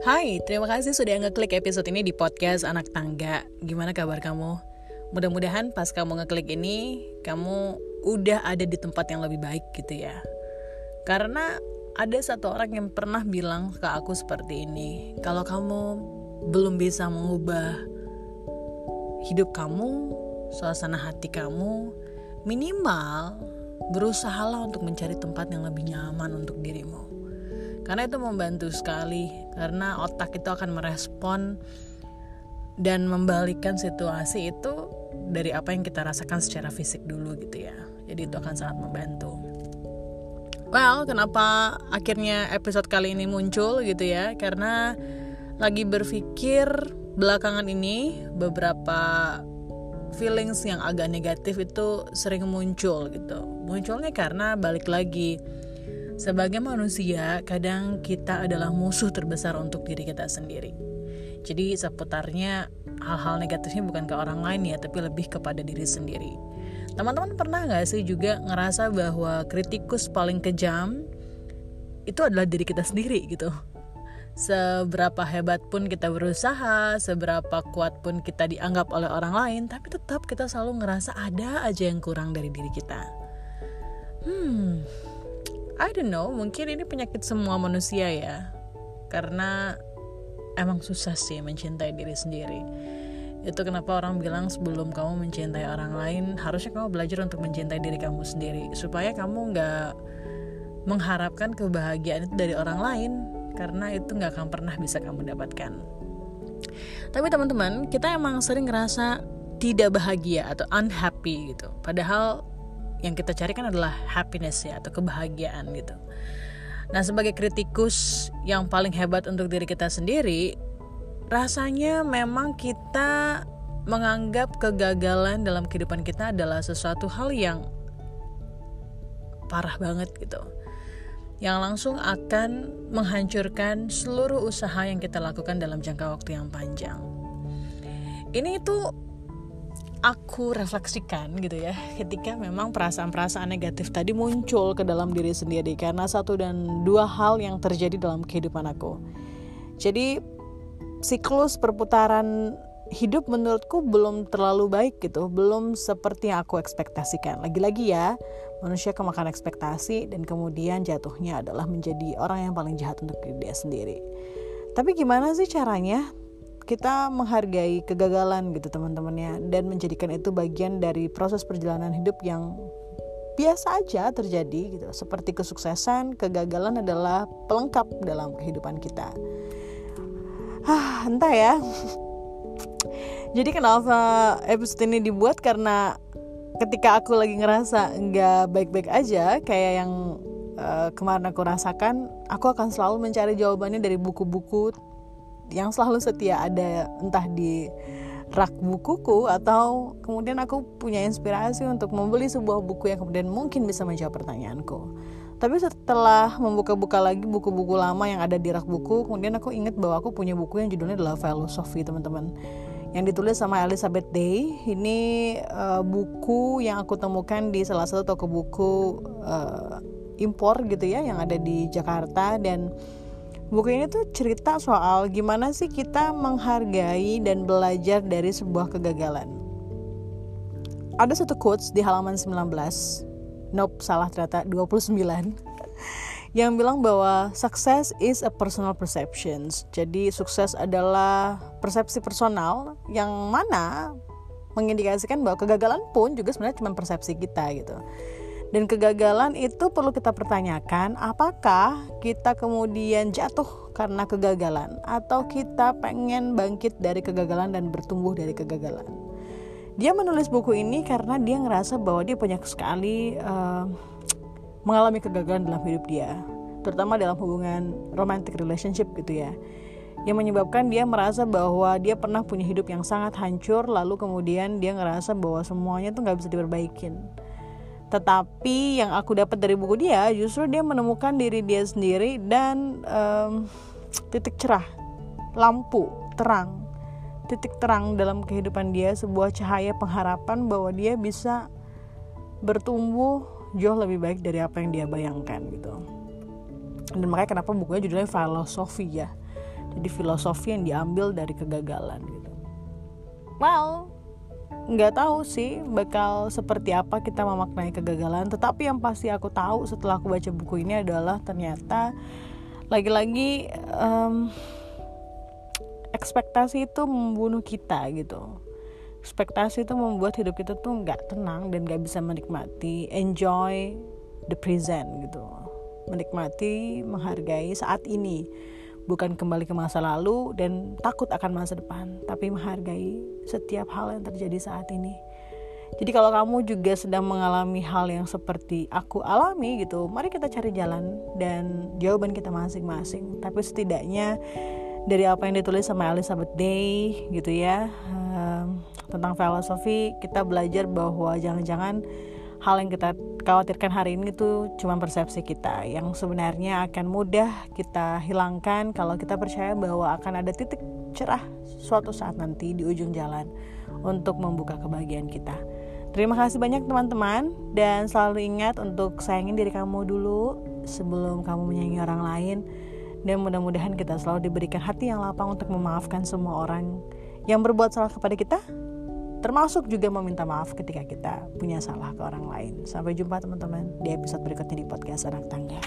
Hai, terima kasih sudah ngeklik episode ini di podcast Anak Tangga. Gimana kabar kamu? Mudah-mudahan pas kamu ngeklik ini, kamu udah ada di tempat yang lebih baik gitu ya. Karena ada satu orang yang pernah bilang ke aku seperti ini, kalau kamu belum bisa mengubah hidup kamu, suasana hati kamu, minimal berusahalah untuk mencari tempat yang lebih nyaman untuk dirimu karena itu membantu sekali karena otak itu akan merespon dan membalikan situasi itu dari apa yang kita rasakan secara fisik dulu gitu ya. Jadi itu akan sangat membantu. Well kenapa akhirnya episode kali ini muncul gitu ya? Karena lagi berpikir belakangan ini beberapa feelings yang agak negatif itu sering muncul gitu. Munculnya karena balik lagi sebagai manusia, kadang kita adalah musuh terbesar untuk diri kita sendiri. Jadi seputarnya hal-hal negatifnya bukan ke orang lain ya, tapi lebih kepada diri sendiri. Teman-teman pernah nggak sih juga ngerasa bahwa kritikus paling kejam itu adalah diri kita sendiri gitu? Seberapa hebat pun kita berusaha, seberapa kuat pun kita dianggap oleh orang lain, tapi tetap kita selalu ngerasa ada aja yang kurang dari diri kita. Hmm, I don't know, mungkin ini penyakit semua manusia ya. Karena emang susah sih mencintai diri sendiri. Itu kenapa orang bilang sebelum kamu mencintai orang lain, harusnya kamu belajar untuk mencintai diri kamu sendiri. Supaya kamu nggak mengharapkan kebahagiaan itu dari orang lain. Karena itu nggak akan pernah bisa kamu dapatkan. Tapi teman-teman, kita emang sering ngerasa tidak bahagia atau unhappy gitu. Padahal yang kita cari kan adalah happiness ya atau kebahagiaan gitu. Nah, sebagai kritikus yang paling hebat untuk diri kita sendiri, rasanya memang kita menganggap kegagalan dalam kehidupan kita adalah sesuatu hal yang parah banget gitu. Yang langsung akan menghancurkan seluruh usaha yang kita lakukan dalam jangka waktu yang panjang. Ini itu aku refleksikan gitu ya ketika memang perasaan-perasaan negatif tadi muncul ke dalam diri sendiri karena satu dan dua hal yang terjadi dalam kehidupan aku. Jadi siklus perputaran hidup menurutku belum terlalu baik gitu, belum seperti yang aku ekspektasikan. Lagi-lagi ya, manusia kemakan ekspektasi dan kemudian jatuhnya adalah menjadi orang yang paling jahat untuk diri dia sendiri. Tapi gimana sih caranya kita menghargai kegagalan gitu teman-temannya dan menjadikan itu bagian dari proses perjalanan hidup yang biasa aja terjadi gitu. Seperti kesuksesan kegagalan adalah pelengkap dalam kehidupan kita. Ah entah ya. Jadi kenapa episode ini dibuat? Karena ketika aku lagi ngerasa nggak baik-baik aja kayak yang uh, kemarin aku rasakan aku akan selalu mencari jawabannya dari buku-buku yang selalu setia ada entah di rak bukuku atau kemudian aku punya inspirasi untuk membeli sebuah buku yang kemudian mungkin bisa menjawab pertanyaanku. Tapi setelah membuka-buka lagi buku-buku lama yang ada di rak buku, kemudian aku ingat bahwa aku punya buku yang judulnya adalah Filosofi, teman-teman. Yang ditulis sama Elizabeth Day. Ini uh, buku yang aku temukan di salah satu toko buku uh, impor gitu ya yang ada di Jakarta dan Buku ini tuh cerita soal gimana sih kita menghargai dan belajar dari sebuah kegagalan. Ada satu quotes di halaman 19. Nope, salah ternyata 29. yang bilang bahwa success is a personal perceptions. Jadi sukses adalah persepsi personal yang mana mengindikasikan bahwa kegagalan pun juga sebenarnya cuma persepsi kita gitu. Dan kegagalan itu perlu kita pertanyakan apakah kita kemudian jatuh karena kegagalan atau kita pengen bangkit dari kegagalan dan bertumbuh dari kegagalan. Dia menulis buku ini karena dia ngerasa bahwa dia banyak sekali uh, mengalami kegagalan dalam hidup dia, terutama dalam hubungan romantic relationship gitu ya. Yang menyebabkan dia merasa bahwa dia pernah punya hidup yang sangat hancur, lalu kemudian dia ngerasa bahwa semuanya tuh nggak bisa diperbaikin tetapi yang aku dapat dari buku dia justru dia menemukan diri dia sendiri dan um, titik cerah lampu terang titik terang dalam kehidupan dia sebuah cahaya pengharapan bahwa dia bisa bertumbuh jauh lebih baik dari apa yang dia bayangkan gitu. Dan makanya kenapa bukunya judulnya filosofi ya. Jadi filosofi yang diambil dari kegagalan gitu. Well nggak tahu sih bakal seperti apa kita memaknai kegagalan. Tetapi yang pasti aku tahu setelah aku baca buku ini adalah ternyata lagi-lagi um, ekspektasi itu membunuh kita gitu. Ekspektasi itu membuat hidup kita tuh nggak tenang dan nggak bisa menikmati enjoy the present gitu. Menikmati menghargai saat ini bukan kembali ke masa lalu dan takut akan masa depan tapi menghargai setiap hal yang terjadi saat ini. Jadi kalau kamu juga sedang mengalami hal yang seperti aku alami gitu mari kita cari jalan dan jawaban kita masing-masing. Tapi setidaknya dari apa yang ditulis sama Elizabeth Day gitu ya um, tentang filosofi kita belajar bahwa jangan-jangan hal yang kita khawatirkan hari ini itu cuma persepsi kita yang sebenarnya akan mudah kita hilangkan kalau kita percaya bahwa akan ada titik cerah suatu saat nanti di ujung jalan untuk membuka kebahagiaan kita. Terima kasih banyak teman-teman dan selalu ingat untuk sayangin diri kamu dulu sebelum kamu menyayangi orang lain dan mudah-mudahan kita selalu diberikan hati yang lapang untuk memaafkan semua orang yang berbuat salah kepada kita termasuk juga meminta maaf ketika kita punya salah ke orang lain. Sampai jumpa teman-teman di episode berikutnya di podcast anak tangga